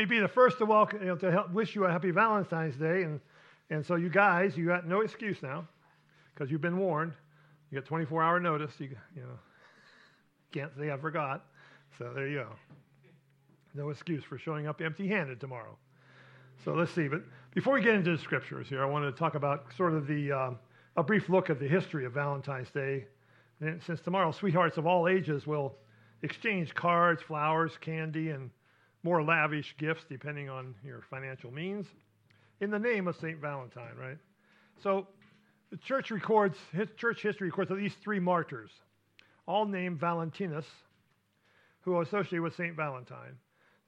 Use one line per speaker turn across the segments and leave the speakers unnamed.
me be the first to welcome, you know, to help wish you a happy Valentine's Day. And, and so, you guys, you got no excuse now because you've been warned. You got 24 hour notice. You, you know, can't say I forgot. So, there you go. No excuse for showing up empty handed tomorrow. So, let's see. But before we get into the scriptures here, I wanted to talk about sort of the, uh, a brief look at the history of Valentine's Day. And since tomorrow, sweethearts of all ages will exchange cards, flowers, candy, and more lavish gifts depending on your financial means in the name of St. Valentine, right? So the church records, church history records at least three martyrs, all named Valentinus, who are associated with St. Valentine.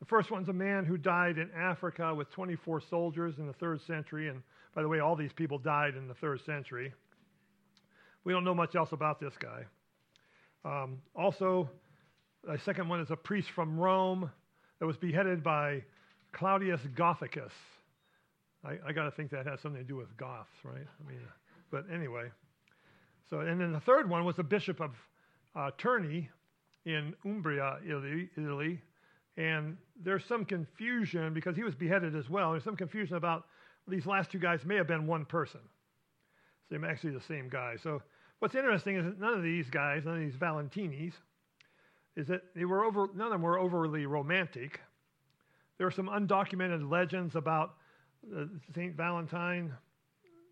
The first one's a man who died in Africa with 24 soldiers in the third century. And by the way, all these people died in the third century. We don't know much else about this guy. Um, also, the second one is a priest from Rome that was beheaded by Claudius Gothicus. I, I got to think that has something to do with Goths, right? I mean, but anyway. So, and then the third one was the bishop of uh, Terni in Umbria, Italy. And there's some confusion because he was beheaded as well. There's some confusion about these last two guys may have been one person. So they're actually the same guy. So what's interesting is none of these guys, none of these Valentinis, is that they were over, none of them were overly romantic. There are some undocumented legends about uh, St. Valentine,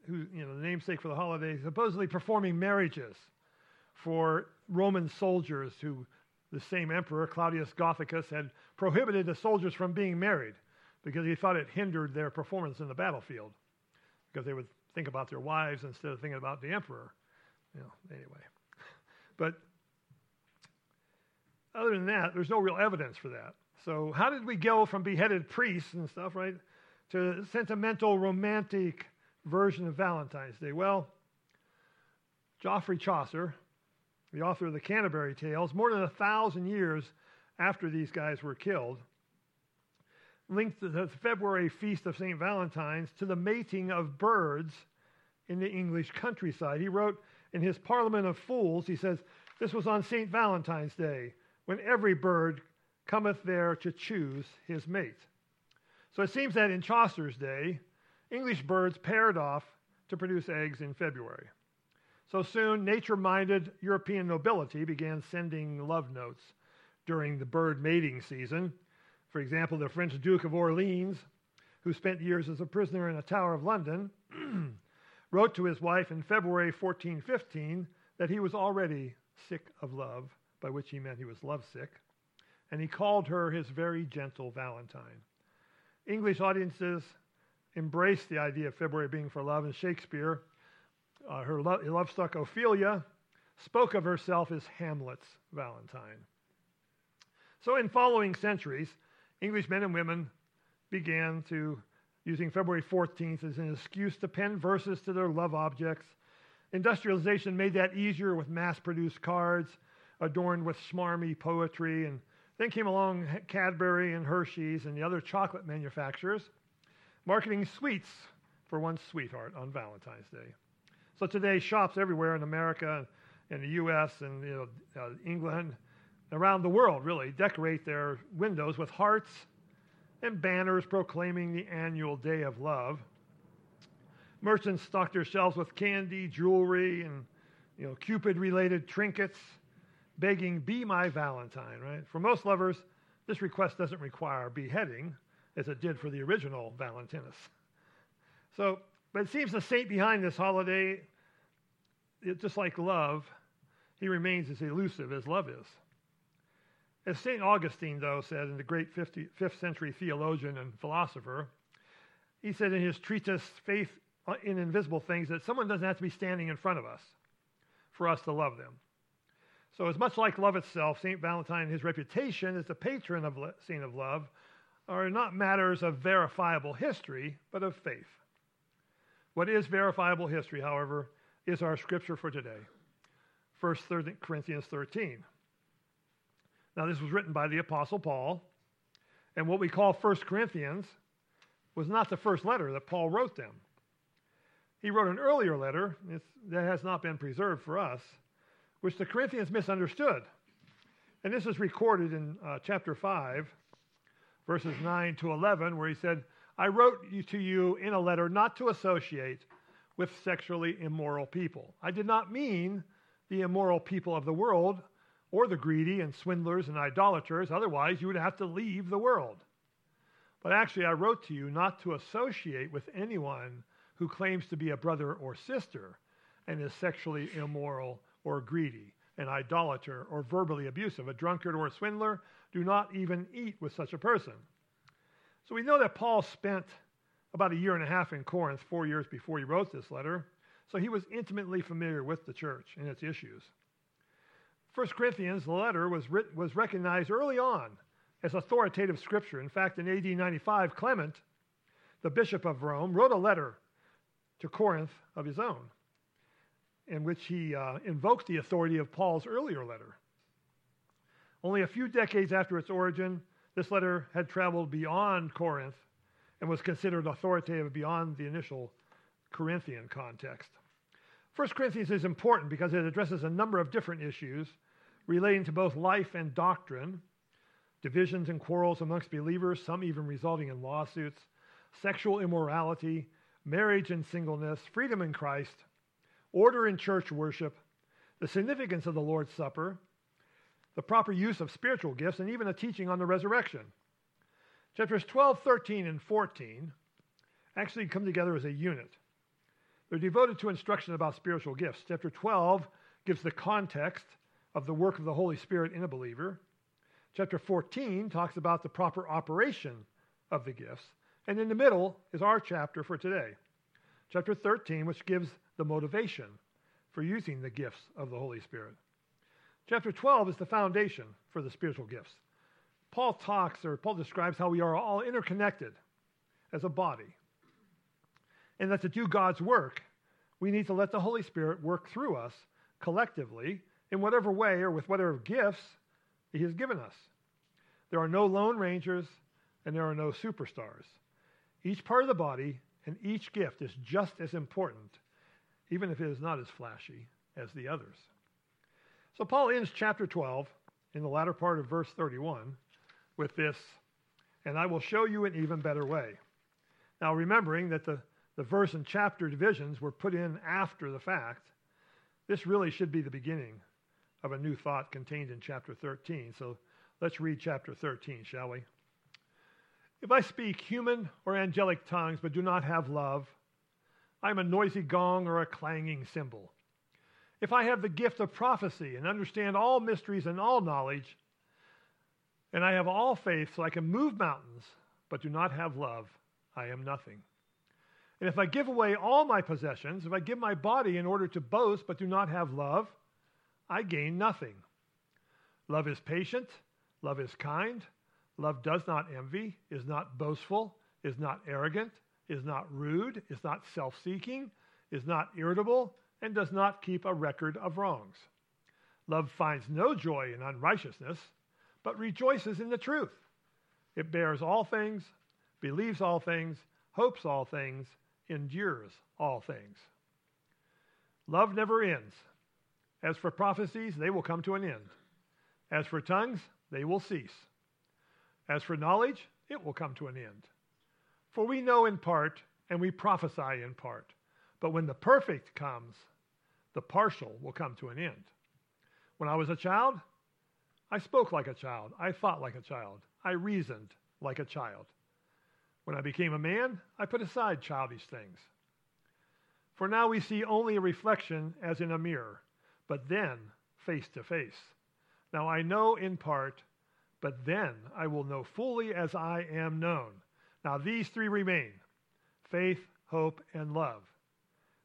who, you know, the namesake for the holiday, supposedly performing marriages for Roman soldiers who the same emperor, Claudius Gothicus, had prohibited the soldiers from being married because he thought it hindered their performance in the battlefield because they would think about their wives instead of thinking about the emperor. You know, anyway. But other than that, there's no real evidence for that. So, how did we go from beheaded priests and stuff, right, to sentimental, romantic version of Valentine's Day? Well, Geoffrey Chaucer, the author of the Canterbury Tales, more than a thousand years after these guys were killed, linked the February feast of St. Valentine's to the mating of birds in the English countryside. He wrote in his Parliament of Fools, he says, This was on St. Valentine's Day when every bird cometh there to choose his mate. So it seems that in Chaucer's day, English birds paired off to produce eggs in February. So soon, nature minded European nobility began sending love notes during the bird mating season. For example, the French Duke of Orleans, who spent years as a prisoner in the Tower of London, wrote to his wife in February 1415 that he was already sick of love by which he meant he was lovesick, and he called her his very gentle Valentine. English audiences embraced the idea of February being for love, and Shakespeare, uh, her lo- love Ophelia, spoke of herself as Hamlet's Valentine. So, in following centuries, English men and women began to using February 14th as an excuse to pen verses to their love objects. Industrialization made that easier with mass produced cards adorned with smarmy poetry. And then came along Cadbury and Hershey's and the other chocolate manufacturers marketing sweets for one's sweetheart on Valentine's Day. So today, shops everywhere in America, and the U.S., and you know, uh, England, around the world really decorate their windows with hearts and banners proclaiming the annual Day of Love. Merchants stock their shelves with candy, jewelry, and you know, Cupid-related trinkets begging, Be my Valentine, right? For most lovers, this request doesn't require beheading, as it did for the original Valentinus. So, but it seems the saint behind this holiday, it, just like love, he remains as elusive as love is. As St. Augustine, though, said, in the great 50, 5th century theologian and philosopher, he said in his treatise, Faith in Invisible Things, that someone doesn't have to be standing in front of us for us to love them. So, as much like love itself, St. Valentine and his reputation as the patron of saint of love are not matters of verifiable history, but of faith. What is verifiable history, however, is our scripture for today 1 Corinthians 13. Now, this was written by the Apostle Paul, and what we call 1 Corinthians was not the first letter that Paul wrote them. He wrote an earlier letter that has not been preserved for us which the Corinthians misunderstood. And this is recorded in uh, chapter 5, verses 9 to 11, where he said, I wrote to you in a letter not to associate with sexually immoral people. I did not mean the immoral people of the world or the greedy and swindlers and idolaters. Otherwise, you would have to leave the world. But actually, I wrote to you not to associate with anyone who claims to be a brother or sister and is sexually immoral or greedy, an idolater or verbally abusive, a drunkard or a swindler. Do not even eat with such a person. So we know that Paul spent about a year and a half in Corinth, four years before he wrote this letter. So he was intimately familiar with the church and its issues. 1 Corinthians, the letter, was, writ- was recognized early on as authoritative scripture. In fact, in AD 95, Clement, the bishop of Rome, wrote a letter to Corinth of his own in which he uh, invoked the authority of Paul's earlier letter. Only a few decades after its origin, this letter had traveled beyond Corinth and was considered authoritative beyond the initial Corinthian context. 1 Corinthians is important because it addresses a number of different issues relating to both life and doctrine, divisions and quarrels amongst believers, some even resulting in lawsuits, sexual immorality, marriage and singleness, freedom in Christ, order in church worship, the significance of the Lord's Supper, the proper use of spiritual gifts, and even a teaching on the resurrection. Chapters 12, 13, and 14 actually come together as a unit. They're devoted to instruction about spiritual gifts. Chapter 12 gives the context of the work of the Holy Spirit in a believer. Chapter 14 talks about the proper operation of the gifts. And in the middle is our chapter for today, chapter 13, which gives the motivation for using the gifts of the Holy Spirit. Chapter 12 is the foundation for the spiritual gifts. Paul talks, or Paul describes how we are all interconnected as a body. And that to do God's work, we need to let the Holy Spirit work through us collectively in whatever way or with whatever gifts He has given us. There are no lone rangers and there are no superstars. Each part of the body and each gift is just as important, even if it is not as flashy as the others. So Paul ends chapter 12 in the latter part of verse 31 with this, and I will show you an even better way. Now, remembering that the, the verse and chapter divisions were put in after the fact, this really should be the beginning of a new thought contained in chapter 13. So let's read chapter 13, shall we? If I speak human or angelic tongues but do not have love, I am a noisy gong or a clanging cymbal. If I have the gift of prophecy and understand all mysteries and all knowledge, and I have all faith so I can move mountains, but do not have love, I am nothing. And if I give away all my possessions, if I give my body in order to boast, but do not have love, I gain nothing. Love is patient, love is kind, love does not envy, is not boastful, is not arrogant, is not rude, is not self seeking, is not irritable, and does not keep a record of wrongs. Love finds no joy in unrighteousness but rejoices in the truth. It bears all things, believes all things, hopes all things, endures all things. Love never ends. As for prophecies, they will come to an end. As for tongues, they will cease. As for knowledge, it will come to an end. For we know in part, and we prophesy in part. But when the perfect comes, the partial will come to an end. When I was a child, I spoke like a child. I thought like a child. I reasoned like a child. When I became a man, I put aside childish things. For now we see only a reflection as in a mirror, but then face to face. Now I know in part, but then I will know fully as I am known. Now these three remain faith, hope, and love.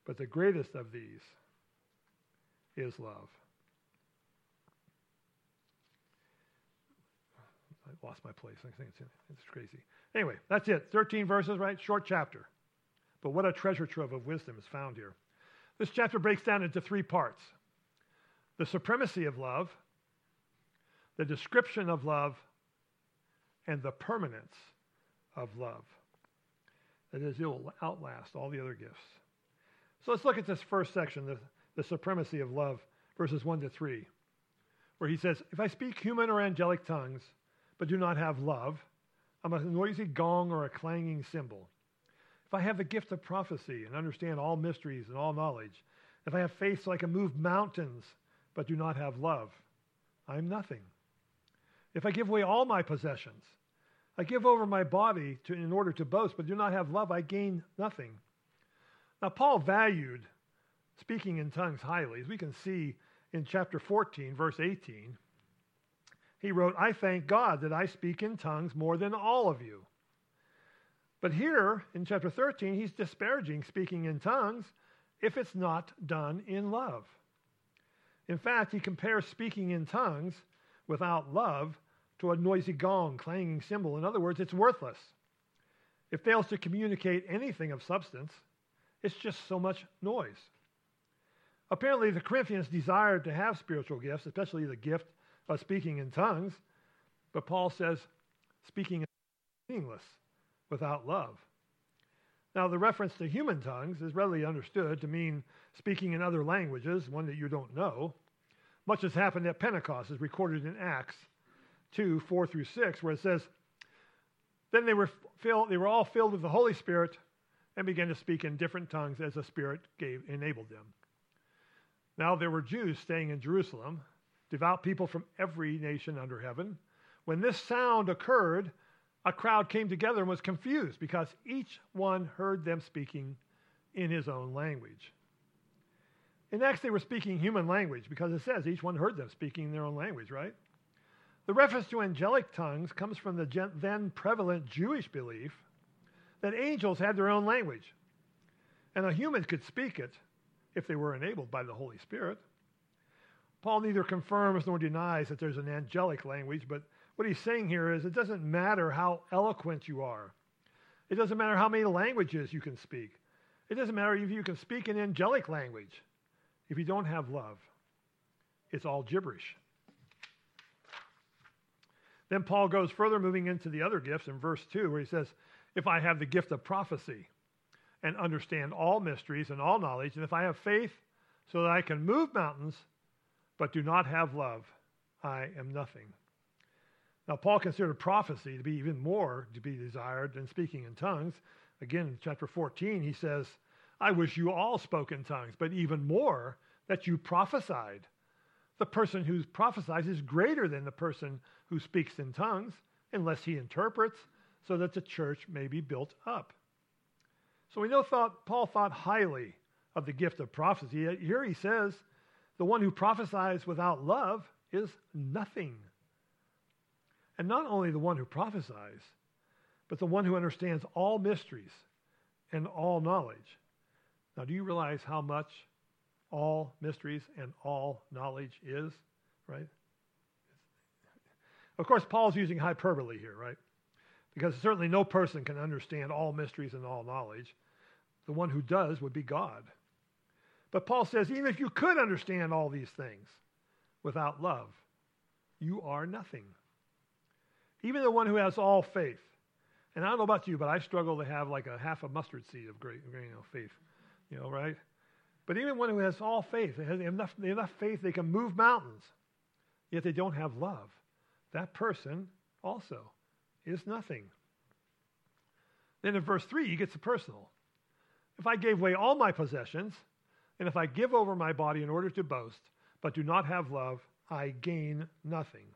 But the greatest of these is love. I lost my place. I think it's, it's crazy. Anyway, that's it. 13 verses, right? Short chapter. But what a treasure trove of wisdom is found here. This chapter breaks down into three parts the supremacy of love, the description of love, and the permanence of love. That is, it will outlast all the other gifts. So let's look at this first section, the, the supremacy of love, verses 1 to 3, where he says, If I speak human or angelic tongues, but do not have love, I'm a noisy gong or a clanging cymbal. If I have the gift of prophecy and understand all mysteries and all knowledge, if I have faith so I can move mountains but do not have love, I am nothing. If I give away all my possessions, I give over my body to, in order to boast, but do not have love, I gain nothing. Now, Paul valued speaking in tongues highly, as we can see in chapter 14, verse 18. He wrote, I thank God that I speak in tongues more than all of you. But here in chapter 13, he's disparaging speaking in tongues if it's not done in love. In fact, he compares speaking in tongues without love to a noisy gong, clanging cymbal. In other words, it's worthless. It fails to communicate anything of substance. It's just so much noise. Apparently, the Corinthians desired to have spiritual gifts, especially the gift of speaking in tongues. But Paul says speaking is meaningless without love. Now, the reference to human tongues is readily understood to mean speaking in other languages, one that you don't know. Much has happened at Pentecost, is recorded in Acts 2 4 through 6, where it says, Then they were, filled, they were all filled with the Holy Spirit and began to speak in different tongues as the Spirit gave, enabled them. Now there were Jews staying in Jerusalem, devout people from every nation under heaven. When this sound occurred, a crowd came together and was confused because each one heard them speaking in his own language. In Acts, they were speaking human language because it says each one heard them speaking in their own language, right? The reference to angelic tongues comes from the then prevalent Jewish belief that angels had their own language and a human could speak it if they were enabled by the Holy Spirit. Paul neither confirms nor denies that there's an angelic language, but what he's saying here is it doesn't matter how eloquent you are. It doesn't matter how many languages you can speak. It doesn't matter if you can speak an angelic language. If you don't have love, it's all gibberish. Then Paul goes further, moving into the other gifts in verse 2, where he says, If I have the gift of prophecy and understand all mysteries and all knowledge, and if I have faith so that I can move mountains, but do not have love, I am nothing. Now, Paul considered prophecy to be even more to be desired than speaking in tongues. Again, in chapter 14, he says, I wish you all spoke in tongues, but even more that you prophesied. The person who prophesies is greater than the person who speaks in tongues, unless he interprets, so that the church may be built up. So we know thought, Paul thought highly of the gift of prophecy. Here he says, the one who prophesies without love is nothing. And not only the one who prophesies, but the one who understands all mysteries and all knowledge. Now, do you realize how much all mysteries and all knowledge is, right? Of course, Paul's using hyperbole here, right? Because certainly no person can understand all mysteries and all knowledge. The one who does would be God. But Paul says, even if you could understand all these things without love, you are nothing. Even the one who has all faith. And I don't know about you, but I struggle to have like a half a mustard seed of great, you know, faith. You know, right? But even one who has all faith, have enough, enough faith they can move mountains, yet they don't have love, that person also is nothing. Then in verse 3, he gets personal. If I gave away all my possessions, and if I give over my body in order to boast, but do not have love, I gain nothing.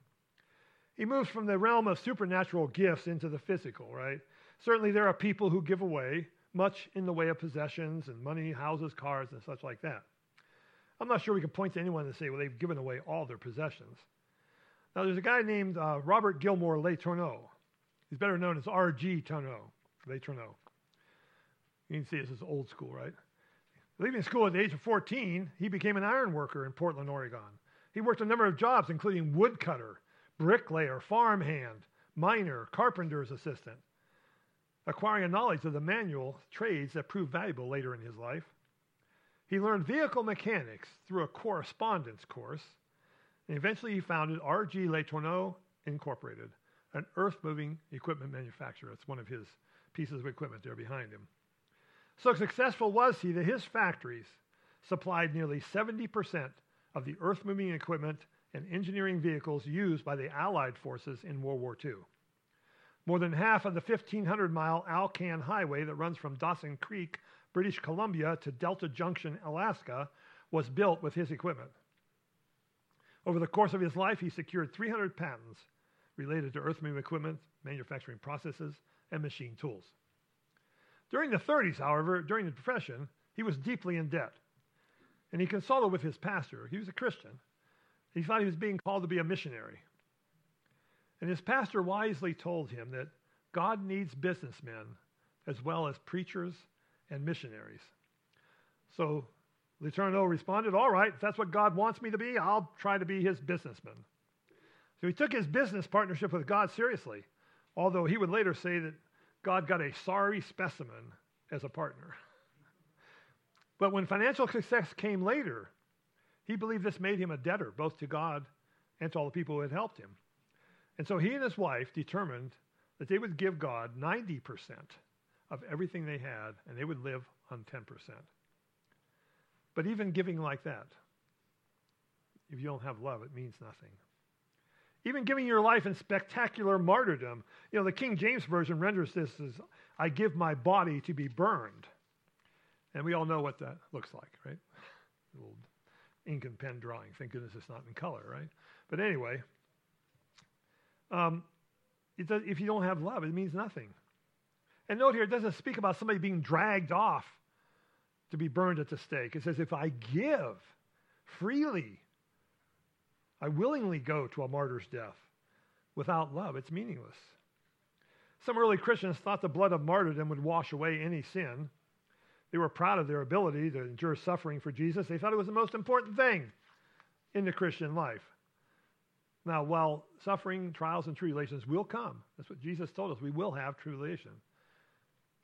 He moves from the realm of supernatural gifts into the physical, right? Certainly, there are people who give away much in the way of possessions and money, houses, cars, and such like that. I'm not sure we can point to anyone and say, well, they've given away all their possessions. Now, there's a guy named uh, Robert Gilmore Letourneau. He's better known as R.G. Tourneau. Letourneau. You can see this is old school, right? Leaving school at the age of 14, he became an iron worker in Portland, Oregon. He worked a number of jobs, including woodcutter, bricklayer, farmhand, miner, carpenter's assistant, acquiring a knowledge of the manual trades that proved valuable later in his life. He learned vehicle mechanics through a correspondence course, and eventually he founded R.G. Letourneau Incorporated, an earth-moving equipment manufacturer. It's one of his pieces of equipment there behind him. So successful was he that his factories supplied nearly 70% of the earth-moving equipment and engineering vehicles used by the Allied forces in World War II. More than half of the 1,500 mile Alcan Highway that runs from Dawson Creek, British Columbia, to Delta Junction, Alaska, was built with his equipment. Over the course of his life, he secured 300 patents related to earth moving equipment, manufacturing processes, and machine tools. During the 30s, however, during the Depression, he was deeply in debt. And he consulted with his pastor. He was a Christian. He thought he was being called to be a missionary. And his pastor wisely told him that God needs businessmen as well as preachers and missionaries. So Letourneau responded, All right, if that's what God wants me to be, I'll try to be his businessman. So he took his business partnership with God seriously, although he would later say that God got a sorry specimen as a partner. But when financial success came later, he believed this made him a debtor, both to God and to all the people who had helped him. And so he and his wife determined that they would give God 90% of everything they had, and they would live on 10%. But even giving like that, if you don't have love, it means nothing. Even giving your life in spectacular martyrdom. You know, the King James Version renders this as, I give my body to be burned. And we all know what that looks like, right? Little ink and pen drawing. Thank goodness it's not in color, right? But anyway, um, does, if you don't have love, it means nothing. And note here, it doesn't speak about somebody being dragged off to be burned at the stake. It says, if I give freely, I willingly go to a martyr's death. Without love, it's meaningless. Some early Christians thought the blood of martyrdom would wash away any sin. They were proud of their ability to endure suffering for Jesus. They thought it was the most important thing in the Christian life. Now, while suffering, trials, and tribulations will come, that's what Jesus told us, we will have tribulation.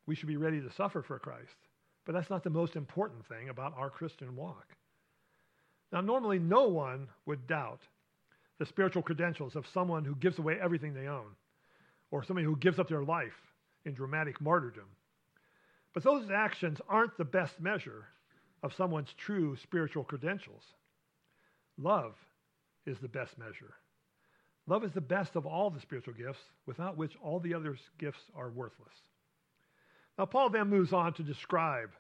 We should be ready to suffer for Christ. But that's not the most important thing about our Christian walk. Now, normally, no one would doubt the spiritual credentials of someone who gives away everything they own, or somebody who gives up their life in dramatic martyrdom. But those actions aren't the best measure of someone's true spiritual credentials. Love is the best measure. Love is the best of all the spiritual gifts, without which all the other gifts are worthless. Now, Paul then moves on to describe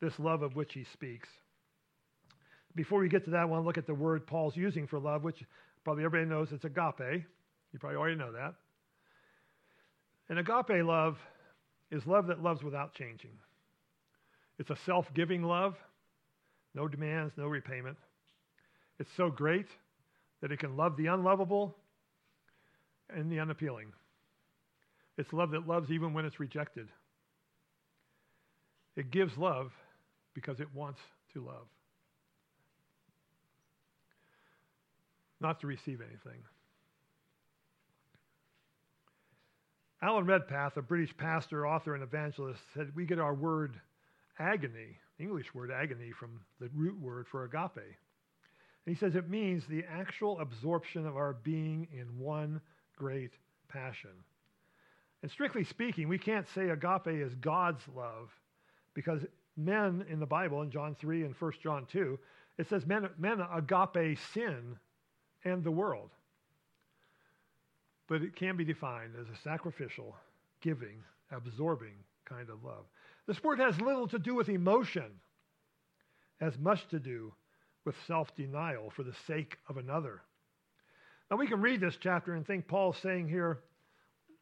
this love of which he speaks. Before we get to that, I want to look at the word Paul's using for love, which probably everybody knows it's agape. You probably already know that. And agape love is love that loves without changing. It's a self giving love, no demands, no repayment. It's so great that it can love the unlovable and the unappealing. It's love that loves even when it's rejected. It gives love because it wants to love, not to receive anything. Alan Redpath, a British pastor, author, and evangelist, said we get our word agony, English word agony, from the root word for agape. And he says it means the actual absorption of our being in one great passion. And strictly speaking, we can't say agape is God's love because men in the Bible, in John 3 and 1 John 2, it says men, men agape sin and the world. But it can be defined as a sacrificial, giving, absorbing kind of love. This word has little to do with emotion, as much to do with self denial for the sake of another. Now, we can read this chapter and think Paul's saying here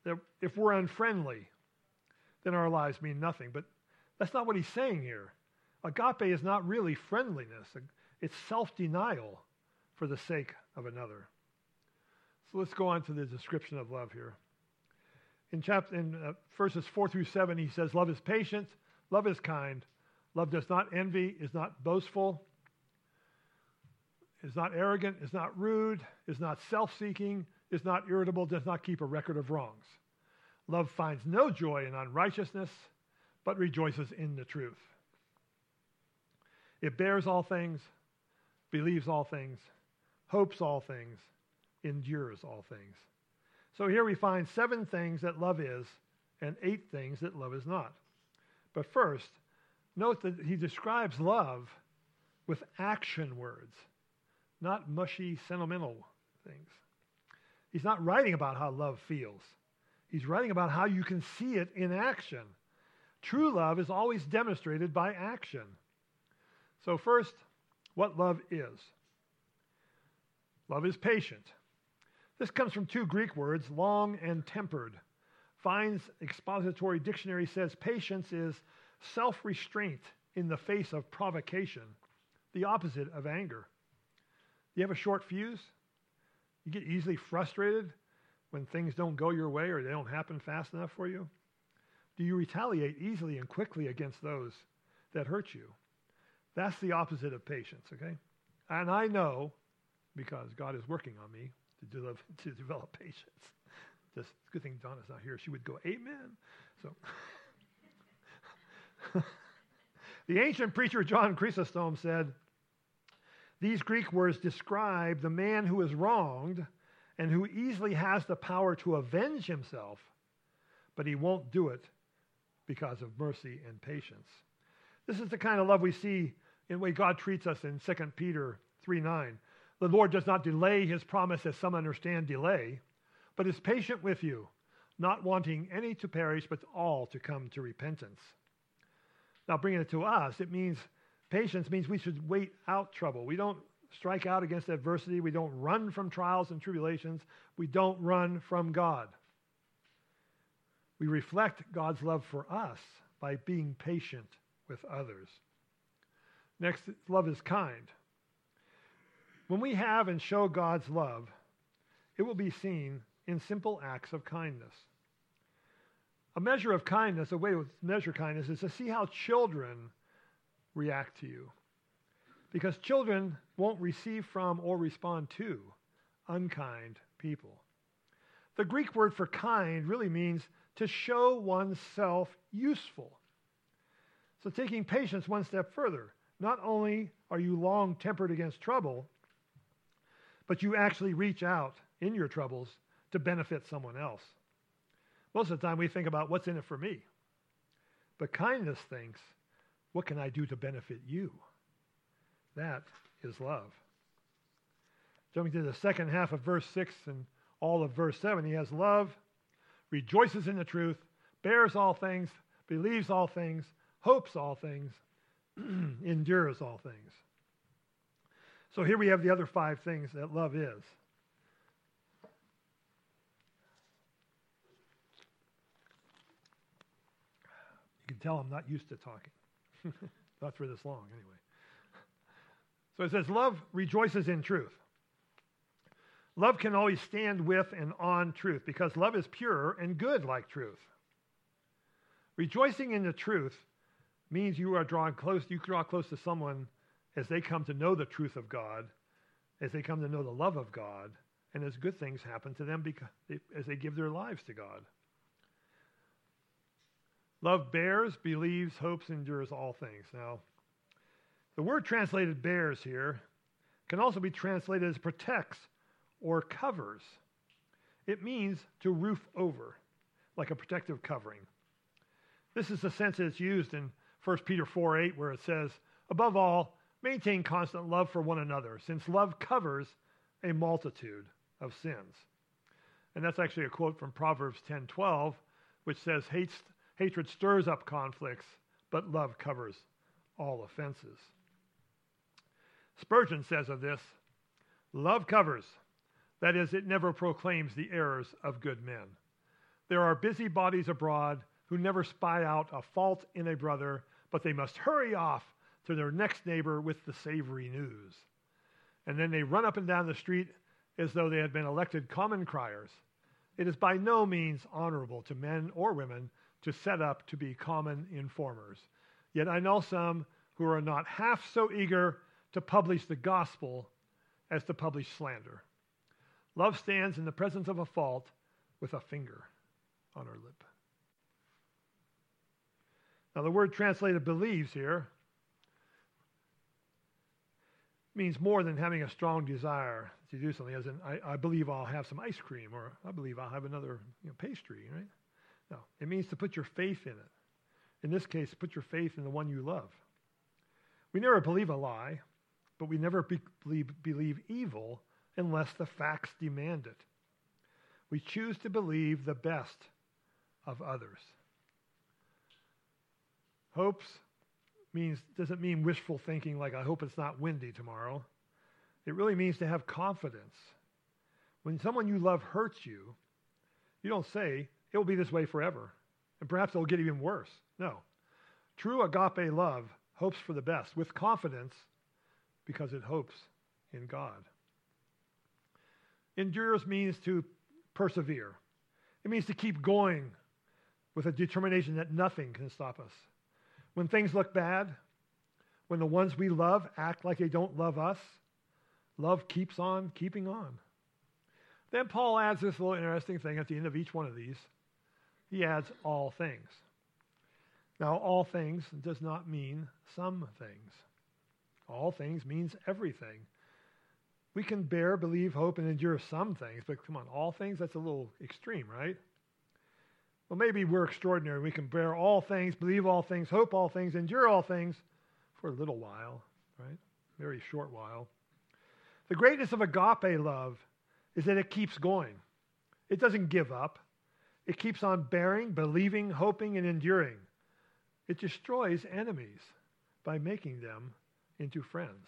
that if we're unfriendly, then our lives mean nothing. But that's not what he's saying here. Agape is not really friendliness, it's self denial for the sake of another. So let's go on to the description of love here. In, chapter, in uh, verses 4 through 7, he says, Love is patient, love is kind, love does not envy, is not boastful, is not arrogant, is not rude, is not self seeking, is not irritable, does not keep a record of wrongs. Love finds no joy in unrighteousness but rejoices in the truth. It bears all things, believes all things, hopes all things, endures all things. So here we find seven things that love is and eight things that love is not. But first, note that he describes love with action words, not mushy, sentimental things. He's not writing about how love feels. He's writing about how you can see it in action. True love is always demonstrated by action. So, first, what love is. Love is patient. This comes from two Greek words, long and tempered. Vine's expository dictionary says patience is self restraint in the face of provocation, the opposite of anger. You have a short fuse? You get easily frustrated when things don't go your way or they don't happen fast enough for you? Do you retaliate easily and quickly against those that hurt you? That's the opposite of patience, okay? And I know, because God is working on me to, develop, to develop patience. Just good thing Donna's not here. She would go, Amen. So, the ancient preacher John Chrysostom said, These Greek words describe the man who is wronged and who easily has the power to avenge himself, but he won't do it because of mercy and patience. This is the kind of love we see in the way God treats us in 2 Peter 3 9. The Lord does not delay his promise as some understand delay, but is patient with you, not wanting any to perish, but all to come to repentance. Now, bringing it to us, it means patience means we should wait out trouble. We don't strike out against adversity. We don't run from trials and tribulations. We don't run from God. We reflect God's love for us by being patient with others. Next, love is kind. When we have and show God's love, it will be seen in simple acts of kindness. A measure of kindness, a way to measure kindness, is to see how children react to you. Because children won't receive from or respond to unkind people. The Greek word for kind really means to show oneself useful. So, taking patience one step further, not only are you long tempered against trouble, but you actually reach out in your troubles to benefit someone else. Most of the time, we think about what's in it for me. But kindness thinks, what can I do to benefit you? That is love. Jumping to the second half of verse 6 and all of verse 7, he has love, rejoices in the truth, bears all things, believes all things, hopes all things, endures all things. So here we have the other five things that love is. You can tell I'm not used to talking. not for this long, anyway. So it says, Love rejoices in truth. Love can always stand with and on truth because love is pure and good like truth. Rejoicing in the truth means you are drawing close, you draw close to someone as they come to know the truth of God, as they come to know the love of God, and as good things happen to them because they, as they give their lives to God. Love bears, believes, hopes, endures all things. Now, the word translated bears here can also be translated as protects or covers. It means to roof over, like a protective covering. This is the sense it's used in 1 Peter 4 8, where it says, Above all, maintain constant love for one another, since love covers a multitude of sins. And that's actually a quote from Proverbs 10:12, which says, Hatred stirs up conflicts, but love covers all offenses. Spurgeon says of this love covers, that is, it never proclaims the errors of good men. There are busybodies abroad who never spy out a fault in a brother, but they must hurry off to their next neighbor with the savory news. And then they run up and down the street as though they had been elected common criers. It is by no means honorable to men or women to set up to be common informers. Yet I know some who are not half so eager to publish the gospel as to publish slander. Love stands in the presence of a fault with a finger on her lip. Now, the word translated believes here means more than having a strong desire to do something, as in, I, I believe I'll have some ice cream, or I believe I'll have another you know, pastry, right? No, it means to put your faith in it. In this case, put your faith in the one you love. We never believe a lie, but we never be, believe, believe evil unless the facts demand it. We choose to believe the best of others. Hopes means doesn't mean wishful thinking like I hope it's not windy tomorrow. It really means to have confidence. When someone you love hurts you, you don't say, it will be this way forever. And perhaps it'll get even worse. No. True agape love hopes for the best with confidence because it hopes in God. Endures means to persevere. It means to keep going with a determination that nothing can stop us. When things look bad, when the ones we love act like they don't love us, love keeps on keeping on. Then Paul adds this little interesting thing at the end of each one of these. He adds all things. Now, all things does not mean some things. All things means everything. We can bear, believe, hope, and endure some things, but come on, all things, that's a little extreme, right? Well, maybe we're extraordinary. We can bear all things, believe all things, hope all things, endure all things for a little while, right? Very short while. The greatness of agape love is that it keeps going. It doesn't give up. It keeps on bearing, believing, hoping, and enduring. It destroys enemies by making them into friends.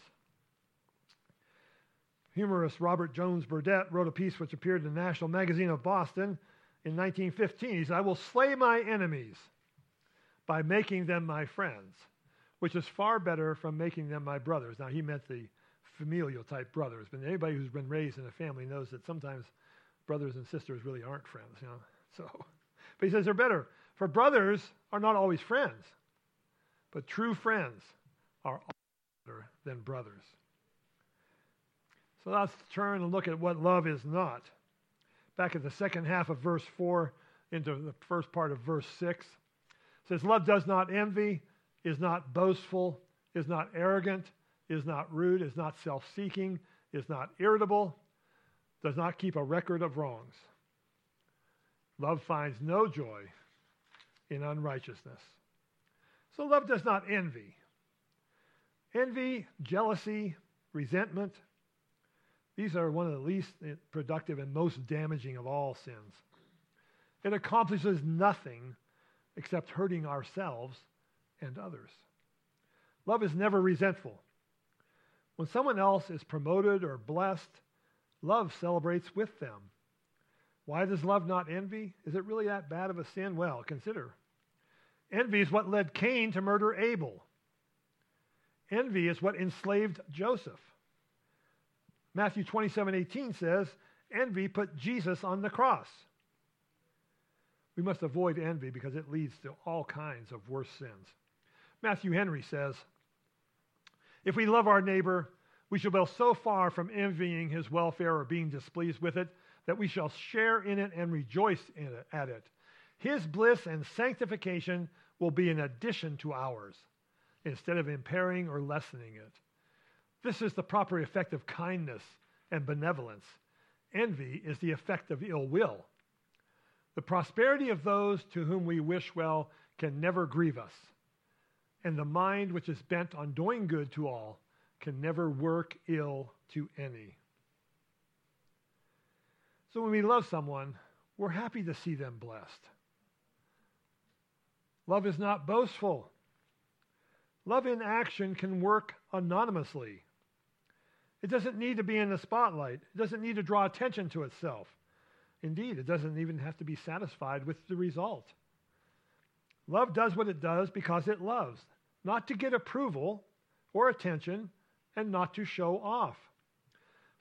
Humorist Robert Jones Burdette wrote a piece which appeared in the National Magazine of Boston in 1915. He said, I will slay my enemies by making them my friends, which is far better from making them my brothers. Now, he meant the familial type brothers, but anybody who's been raised in a family knows that sometimes brothers and sisters really aren't friends, you know. So, but he says they're better. For brothers are not always friends, but true friends are better than brothers. So let's turn and look at what love is not. Back at the second half of verse 4 into the first part of verse 6. It says, Love does not envy, is not boastful, is not arrogant, is not rude, is not self seeking, is not irritable, does not keep a record of wrongs. Love finds no joy in unrighteousness. So love does not envy. Envy, jealousy, resentment, these are one of the least productive and most damaging of all sins. It accomplishes nothing except hurting ourselves and others. Love is never resentful. When someone else is promoted or blessed, love celebrates with them. Why does love not envy? Is it really that bad of a sin? Well, consider. Envy is what led Cain to murder Abel. Envy is what enslaved Joseph. Matthew 27 18 says, Envy put Jesus on the cross. We must avoid envy because it leads to all kinds of worse sins. Matthew Henry says, If we love our neighbor, we shall be so far from envying his welfare or being displeased with it that we shall share in it and rejoice in it, at it. His bliss and sanctification will be an addition to ours instead of impairing or lessening it. This is the proper effect of kindness and benevolence. Envy is the effect of ill will. The prosperity of those to whom we wish well can never grieve us, and the mind which is bent on doing good to all can never work ill to any. So when we love someone, we're happy to see them blessed. Love is not boastful. Love in action can work anonymously. It doesn't need to be in the spotlight. It doesn't need to draw attention to itself. Indeed, it doesn't even have to be satisfied with the result. Love does what it does because it loves, not to get approval or attention and not to show off.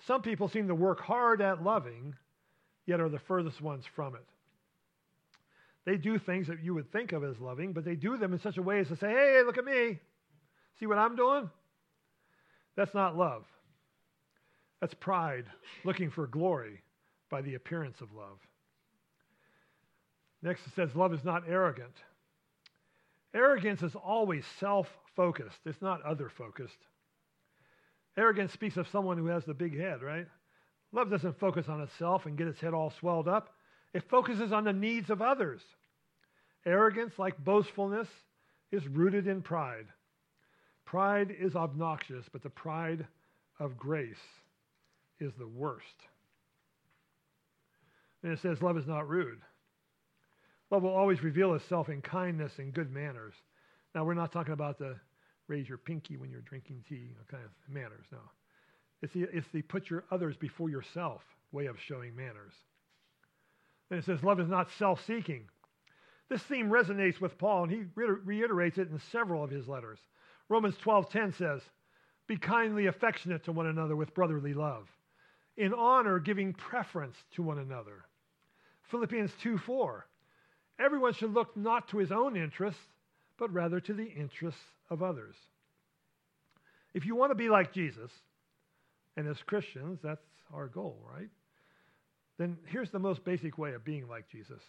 Some people seem to work hard at loving, yet are the furthest ones from it. They do things that you would think of as loving, but they do them in such a way as to say, hey, look at me. See what I'm doing? That's not love. That's pride looking for glory by the appearance of love. Next, it says, Love is not arrogant. Arrogance is always self focused, it's not other focused. Arrogance speaks of someone who has the big head, right? Love doesn't focus on itself and get its head all swelled up, it focuses on the needs of others. Arrogance, like boastfulness, is rooted in pride. Pride is obnoxious, but the pride of grace is the worst. And it says, Love is not rude. Love will always reveal itself in kindness and good manners. Now, we're not talking about the raise your pinky when you're drinking tea kind of manners, no. It's the, it's the put your others before yourself way of showing manners. And it says, love is not self seeking. This theme resonates with Paul, and he reiterates it in several of his letters. Romans 12:10 says, "Be kindly affectionate to one another with brotherly love, in honor giving preference to one another." Philippians 2:4, "Everyone should look not to his own interests, but rather to the interests of others." If you want to be like Jesus, and as Christians, that's our goal, right? Then here's the most basic way of being like Jesus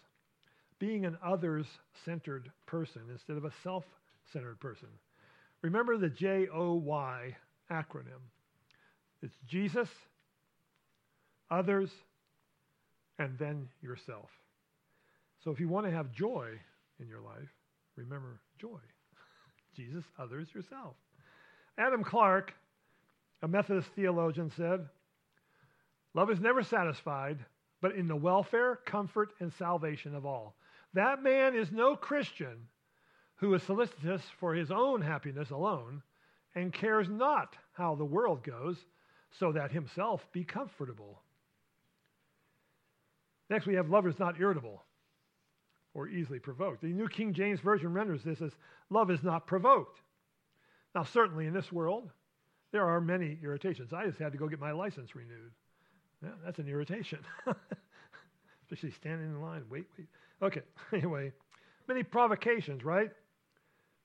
being an others centered person instead of a self centered person. Remember the J O Y acronym it's Jesus, others, and then yourself. So if you want to have joy in your life, remember joy. Jesus, others, yourself. Adam Clarke, a Methodist theologian, said, Love is never satisfied, but in the welfare, comfort, and salvation of all. That man is no Christian who is solicitous for his own happiness alone and cares not how the world goes, so that himself be comfortable. Next, we have lovers not irritable or easily provoked. The New King James Version renders this as love is not provoked. Now, certainly in this world, there are many irritations. I just had to go get my license renewed. Yeah, that's an irritation. Especially standing in line. Wait, wait. Okay, anyway, many provocations, right?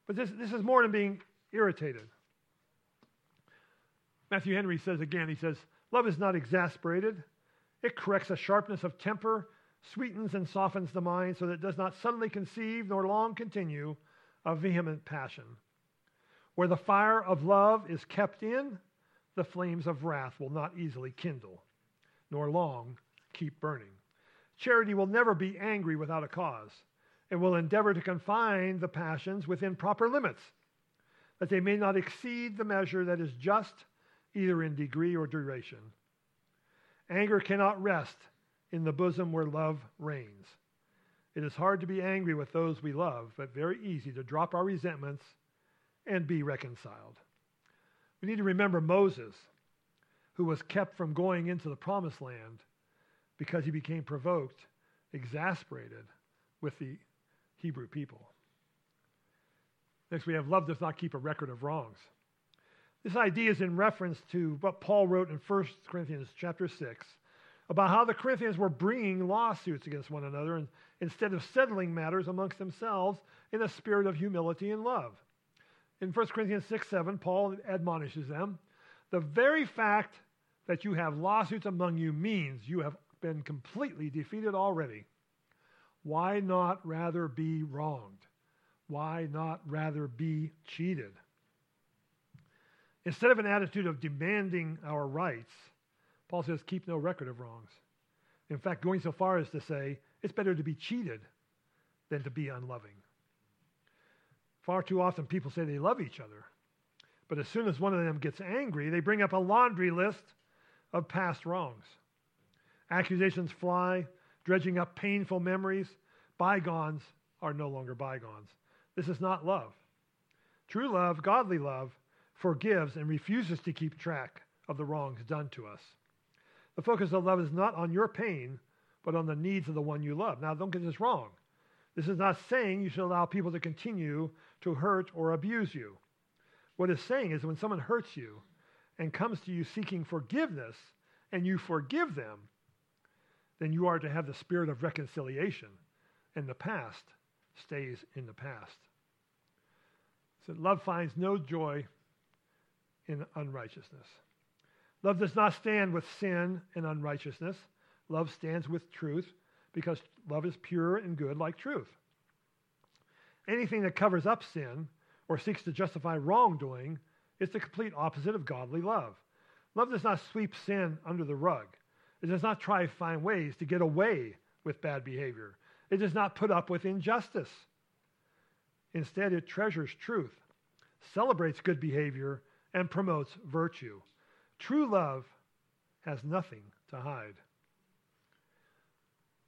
But this, this is more than being irritated. Matthew Henry says again, he says, Love is not exasperated. It corrects a sharpness of temper, sweetens and softens the mind so that it does not suddenly conceive nor long continue a vehement passion. Where the fire of love is kept in, the flames of wrath will not easily kindle, nor long keep burning. Charity will never be angry without a cause and will endeavor to confine the passions within proper limits, that they may not exceed the measure that is just, either in degree or duration. Anger cannot rest in the bosom where love reigns. It is hard to be angry with those we love, but very easy to drop our resentments and be reconciled. We need to remember Moses, who was kept from going into the promised land because he became provoked, exasperated with the Hebrew people. Next, we have love does not keep a record of wrongs. This idea is in reference to what Paul wrote in 1 Corinthians chapter 6 about how the Corinthians were bringing lawsuits against one another and, instead of settling matters amongst themselves in a spirit of humility and love. In 1 Corinthians 6 7, Paul admonishes them the very fact that you have lawsuits among you means you have been completely defeated already. Why not rather be wronged? Why not rather be cheated? Instead of an attitude of demanding our rights, Paul says, keep no record of wrongs. In fact, going so far as to say, it's better to be cheated than to be unloving. Far too often people say they love each other, but as soon as one of them gets angry, they bring up a laundry list of past wrongs. Accusations fly, dredging up painful memories. Bygones are no longer bygones. This is not love. True love, godly love, forgives and refuses to keep track of the wrongs done to us. The focus of love is not on your pain, but on the needs of the one you love. Now, don't get this wrong. This is not saying you should allow people to continue to hurt or abuse you. What it's saying is when someone hurts you and comes to you seeking forgiveness and you forgive them, then you are to have the spirit of reconciliation, and the past stays in the past. So love finds no joy in unrighteousness. Love does not stand with sin and unrighteousness. Love stands with truth because love is pure and good like truth. Anything that covers up sin or seeks to justify wrongdoing is the complete opposite of godly love. Love does not sweep sin under the rug. It does not try to find ways to get away with bad behavior. It does not put up with injustice. Instead, it treasures truth, celebrates good behavior, and promotes virtue. True love has nothing to hide.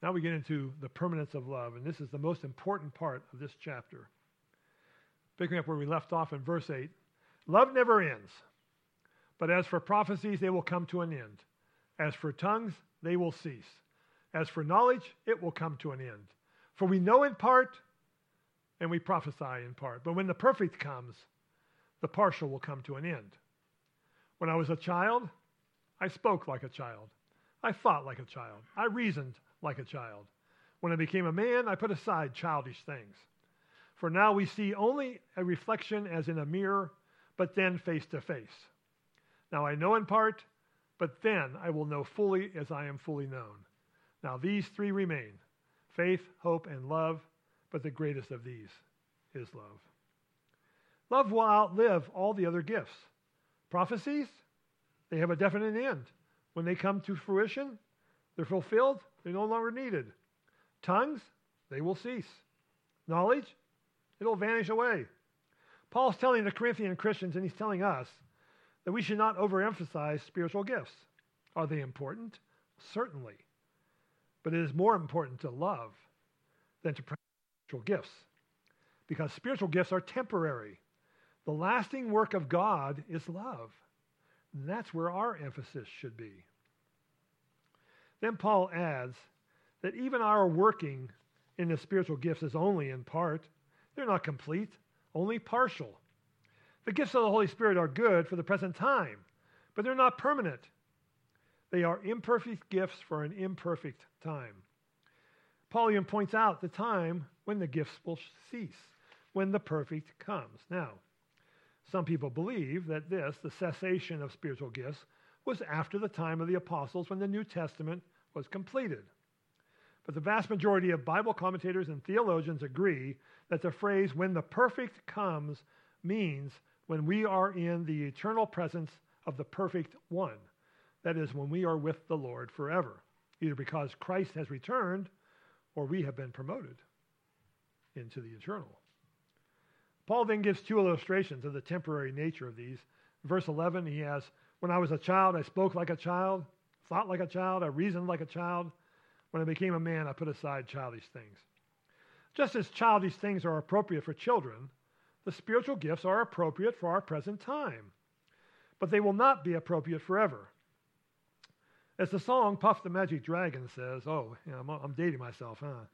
Now we get into the permanence of love, and this is the most important part of this chapter. Picking up where we left off in verse 8 Love never ends, but as for prophecies, they will come to an end. As for tongues, they will cease. As for knowledge, it will come to an end. For we know in part, and we prophesy in part. But when the perfect comes, the partial will come to an end. When I was a child, I spoke like a child. I thought like a child. I reasoned like a child. When I became a man, I put aside childish things. For now we see only a reflection as in a mirror, but then face to face. Now I know in part, but then I will know fully as I am fully known. Now these three remain faith, hope, and love, but the greatest of these is love. Love will outlive all the other gifts. Prophecies, they have a definite end. When they come to fruition, they're fulfilled, they're no longer needed. Tongues, they will cease. Knowledge, it'll vanish away. Paul's telling the Corinthian Christians, and he's telling us, that we should not overemphasize spiritual gifts. Are they important? Certainly. But it is more important to love than to practice spiritual gifts. Because spiritual gifts are temporary. The lasting work of God is love. And that's where our emphasis should be. Then Paul adds that even our working in the spiritual gifts is only in part. They're not complete, only partial. The gifts of the Holy Spirit are good for the present time, but they're not permanent. They are imperfect gifts for an imperfect time. Paul even points out the time when the gifts will cease, when the perfect comes. Now, some people believe that this, the cessation of spiritual gifts, was after the time of the apostles when the New Testament was completed. But the vast majority of Bible commentators and theologians agree that the phrase, when the perfect comes, means when we are in the eternal presence of the perfect one. That is, when we are with the Lord forever, either because Christ has returned or we have been promoted into the eternal. Paul then gives two illustrations of the temporary nature of these. verse 11, he has, When I was a child, I spoke like a child, thought like a child, I reasoned like a child. When I became a man, I put aside childish things. Just as childish things are appropriate for children, the spiritual gifts are appropriate for our present time, but they will not be appropriate forever. As the song Puff the Magic Dragon says, oh, I'm, I'm, dating myself, huh?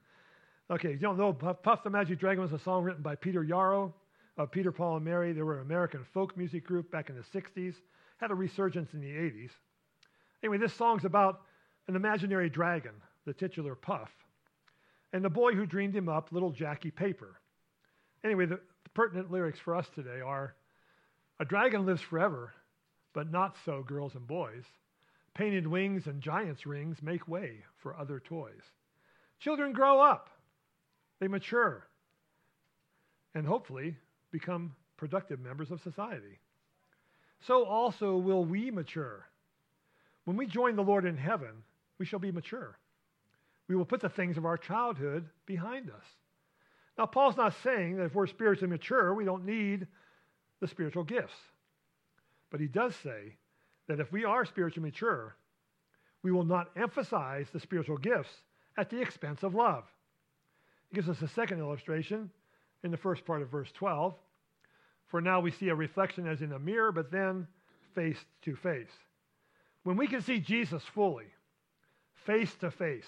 Okay, you don't know Puff the Magic Dragon was a song written by Peter Yarrow of Peter, Paul, and Mary. They were an American folk music group back in the 60s, had a resurgence in the 80s. Anyway, this song's about an imaginary dragon, the titular Puff, and the boy who dreamed him up, little Jackie Paper. Anyway, the, pertinent lyrics for us today are A dragon lives forever, but not so girls and boys. Painted wings and giant's rings make way for other toys. Children grow up, they mature, and hopefully become productive members of society. So also will we mature. When we join the Lord in heaven, we shall be mature. We will put the things of our childhood behind us. Now, Paul's not saying that if we're spiritually mature, we don't need the spiritual gifts. But he does say that if we are spiritually mature, we will not emphasize the spiritual gifts at the expense of love. He gives us a second illustration in the first part of verse 12. For now we see a reflection as in a mirror, but then face to face. When we can see Jesus fully, face to face,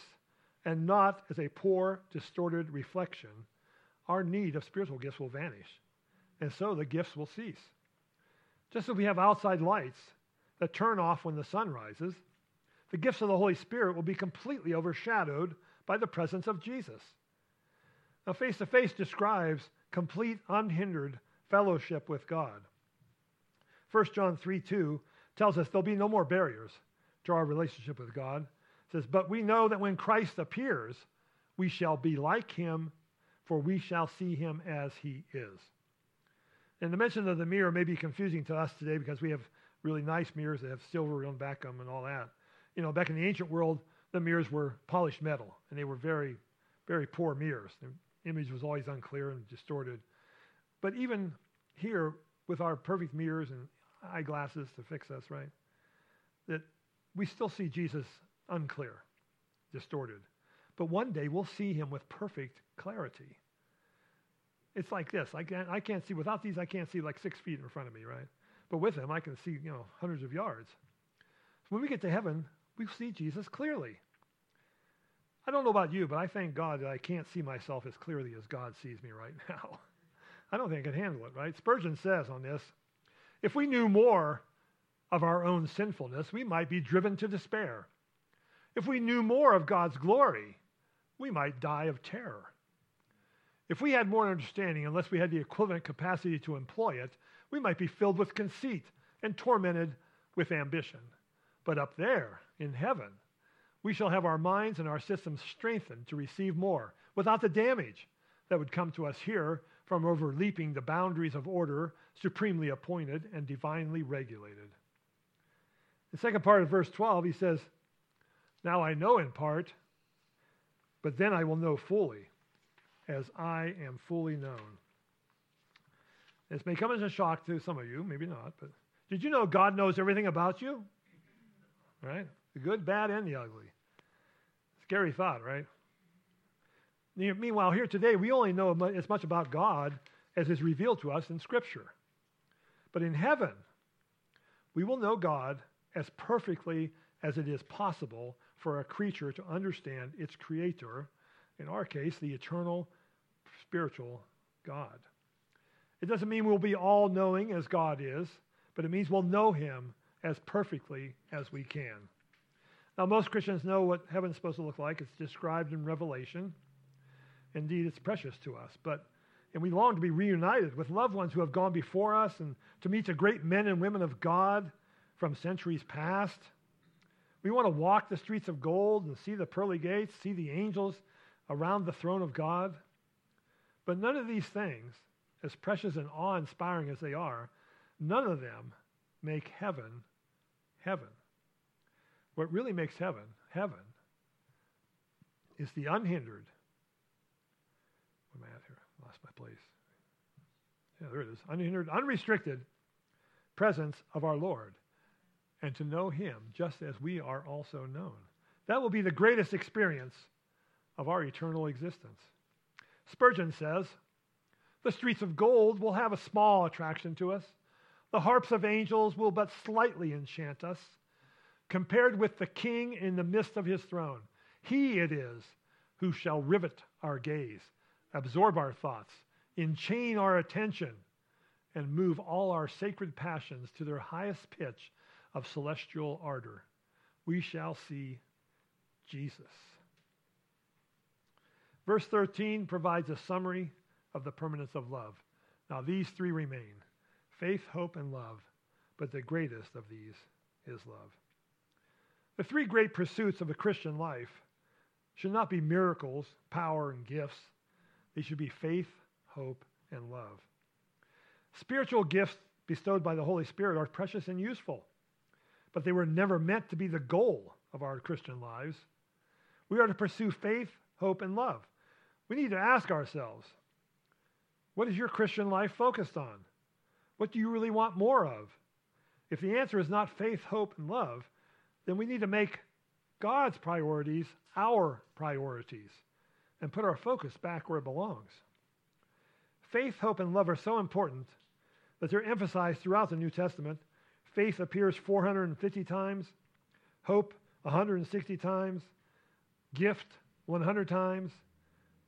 and not as a poor, distorted reflection, our need of spiritual gifts will vanish. And so the gifts will cease. Just as we have outside lights that turn off when the sun rises, the gifts of the Holy Spirit will be completely overshadowed by the presence of Jesus. Now, face to face describes complete, unhindered fellowship with God. 1 John 3 2 tells us there'll be no more barriers to our relationship with God. It says, But we know that when Christ appears, we shall be like him, for we shall see him as he is. And the mention of the mirror may be confusing to us today because we have really nice mirrors that have silver on back them and all that you know, back in the ancient world, the mirrors were polished metal, and they were very, very poor mirrors. The image was always unclear and distorted. But even here, with our perfect mirrors and eyeglasses to fix us, right, that we still see Jesus unclear, distorted. but one day we'll see him with perfect clarity. It's like this. I can't, I can't see, without these, I can't see like six feet in front of me, right? But with him, I can see, you know, hundreds of yards. When we get to heaven, we see Jesus clearly. I don't know about you, but I thank God that I can't see myself as clearly as God sees me right now. I don't think I can handle it, right? Spurgeon says on this if we knew more of our own sinfulness, we might be driven to despair. If we knew more of God's glory, we might die of terror. If we had more understanding, unless we had the equivalent capacity to employ it, we might be filled with conceit and tormented with ambition. But up there, in heaven, we shall have our minds and our systems strengthened to receive more without the damage that would come to us here from overleaping the boundaries of order supremely appointed and divinely regulated. The second part of verse 12, he says, Now I know in part, but then I will know fully, as I am fully known. This may come as a shock to some of you, maybe not, but did you know God knows everything about you? Right? The good, bad, and the ugly. Scary thought, right? Meanwhile, here today, we only know as much about God as is revealed to us in Scripture. But in heaven, we will know God as perfectly as it is possible for a creature to understand its creator, in our case, the eternal spiritual God. It doesn't mean we'll be all knowing as God is, but it means we'll know him as perfectly as we can. Now, most Christians know what heaven's supposed to look like. It's described in Revelation. Indeed, it's precious to us. But and we long to be reunited with loved ones who have gone before us and to meet the great men and women of God from centuries past. We want to walk the streets of gold and see the pearly gates, see the angels around the throne of God. But none of these things, as precious and awe inspiring as they are, none of them make heaven heaven. What really makes heaven heaven is the unhindered. Where am I at here? Lost my place. Yeah, there it is. Unhindered, unrestricted presence of our Lord and to know him just as we are also known. That will be the greatest experience of our eternal existence. Spurgeon says, The streets of gold will have a small attraction to us. The harps of angels will but slightly enchant us. Compared with the king in the midst of his throne, he it is who shall rivet our gaze, absorb our thoughts, enchain our attention, and move all our sacred passions to their highest pitch of celestial ardor. We shall see Jesus. Verse 13 provides a summary of the permanence of love. Now, these three remain faith, hope, and love, but the greatest of these is love. The three great pursuits of a Christian life should not be miracles, power, and gifts. They should be faith, hope, and love. Spiritual gifts bestowed by the Holy Spirit are precious and useful but they were never meant to be the goal of our Christian lives. We are to pursue faith, hope, and love. We need to ask ourselves what is your Christian life focused on? What do you really want more of? If the answer is not faith, hope, and love, then we need to make God's priorities our priorities and put our focus back where it belongs. Faith, hope, and love are so important that they're emphasized throughout the New Testament Faith appears 450 times, hope 160 times, gift 100 times,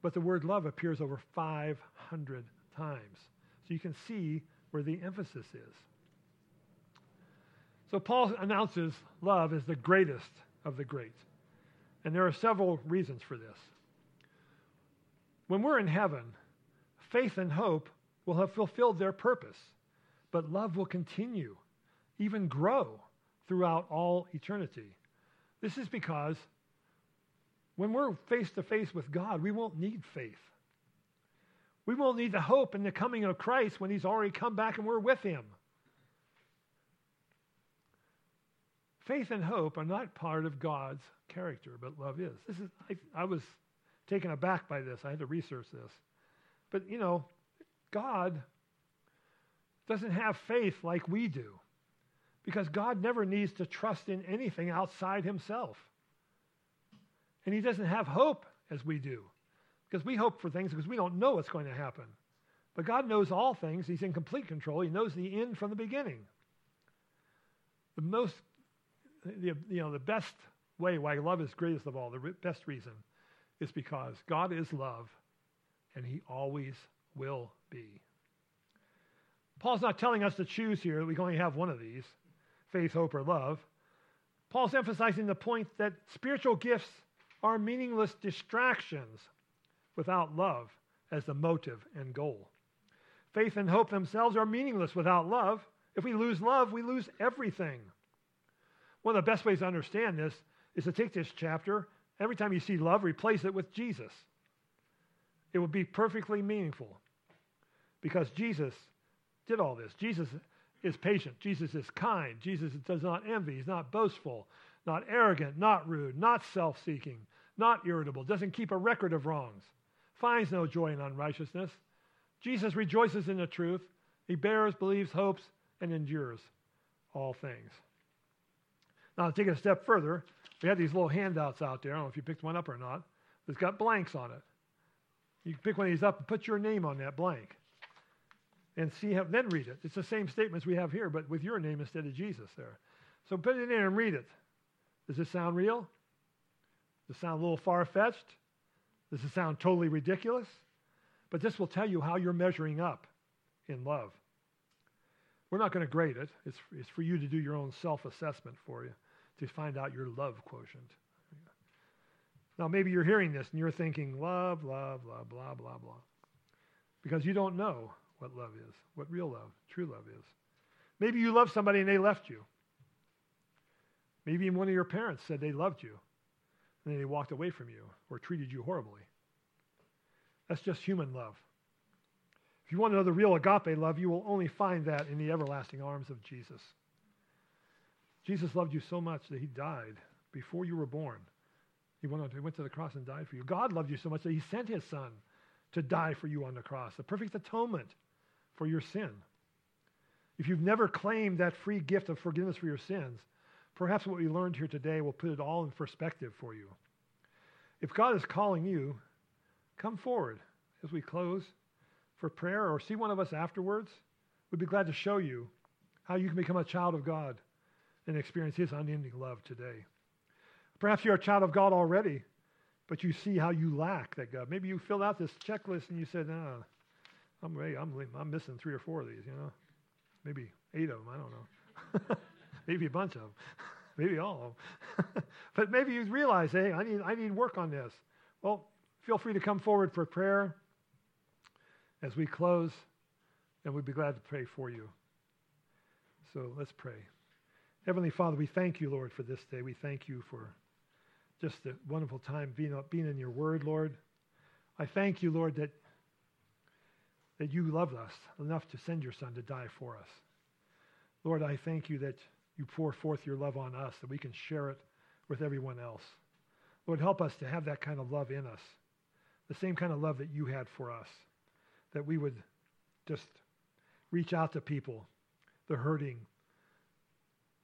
but the word love appears over 500 times. So you can see where the emphasis is. So Paul announces love as the greatest of the great. And there are several reasons for this. When we're in heaven, faith and hope will have fulfilled their purpose, but love will continue even grow throughout all eternity. This is because when we're face to face with God, we won't need faith. We won't need the hope in the coming of Christ when he's already come back and we're with him. Faith and hope are not part of God's character, but love is. This is I, I was taken aback by this. I had to research this. But you know, God doesn't have faith like we do. Because God never needs to trust in anything outside himself. And he doesn't have hope as we do. Because we hope for things because we don't know what's going to happen. But God knows all things. He's in complete control. He knows the end from the beginning. The most, the, you know, the best way why love is greatest of all, the best reason, is because God is love and he always will be. Paul's not telling us to choose here. We can only have one of these faith, hope, or love. Paul's emphasizing the point that spiritual gifts are meaningless distractions without love as the motive and goal. Faith and hope themselves are meaningless without love. If we lose love, we lose everything. One of the best ways to understand this is to take this chapter, every time you see love, replace it with Jesus. It would be perfectly meaningful because Jesus did all this. Jesus is patient. Jesus is kind. Jesus does not envy. He's not boastful, not arrogant, not rude, not self seeking, not irritable, doesn't keep a record of wrongs, finds no joy in unrighteousness. Jesus rejoices in the truth. He bears, believes, hopes, and endures all things. Now, take it a step further, we have these little handouts out there. I don't know if you picked one up or not. It's got blanks on it. You can pick one of these up and put your name on that blank and see how, then read it. It's the same statements we have here, but with your name instead of Jesus there. So put it in and read it. Does this sound real? Does it sound a little far fetched? Does it sound totally ridiculous? But this will tell you how you're measuring up in love. We're not going to grade it. It's, it's for you to do your own self assessment for you to find out your love quotient. Now, maybe you're hearing this and you're thinking, love, love, love, blah, blah, blah. Because you don't know what love is, what real love, true love is. Maybe you love somebody and they left you. Maybe even one of your parents said they loved you and then they walked away from you or treated you horribly. That's just human love. If you want to know the real agape love, you will only find that in the everlasting arms of Jesus. Jesus loved you so much that he died before you were born. He went, on, he went to the cross and died for you. God loved you so much that he sent his son to die for you on the cross, the perfect atonement for your sin. If you've never claimed that free gift of forgiveness for your sins, perhaps what we learned here today will put it all in perspective for you. If God is calling you, come forward as we close for prayer or see one of us afterwards. We'd be glad to show you how you can become a child of God and experience His unending love today. Perhaps you're a child of God already, but you see how you lack that God. Maybe you filled out this checklist and you said, no, I'm ready. I'm, I'm missing three or four of these, you know. Maybe eight of them. I don't know. maybe a bunch of them. maybe all of them. but maybe you realize, hey, I need, I need work on this. Well, feel free to come forward for prayer as we close, and we'd be glad to pray for you. So let's pray. Heavenly Father, we thank you, Lord, for this day. We thank you for just a wonderful time being, being in your word, Lord. I thank you, Lord, that, that you loved us enough to send your son to die for us. Lord, I thank you that you pour forth your love on us, that we can share it with everyone else. Lord, help us to have that kind of love in us, the same kind of love that you had for us, that we would just reach out to people, the hurting,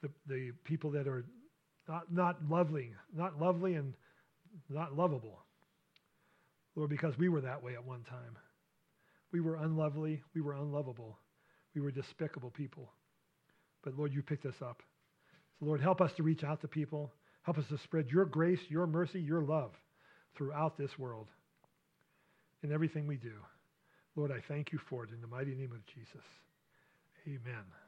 the, the people that are not, not lovely, not lovely and not lovable. Lord, because we were that way at one time. We were unlovely. We were unlovable. We were despicable people. But Lord, you picked us up. So Lord, help us to reach out to people. Help us to spread your grace, your mercy, your love throughout this world in everything we do. Lord, I thank you for it in the mighty name of Jesus. Amen.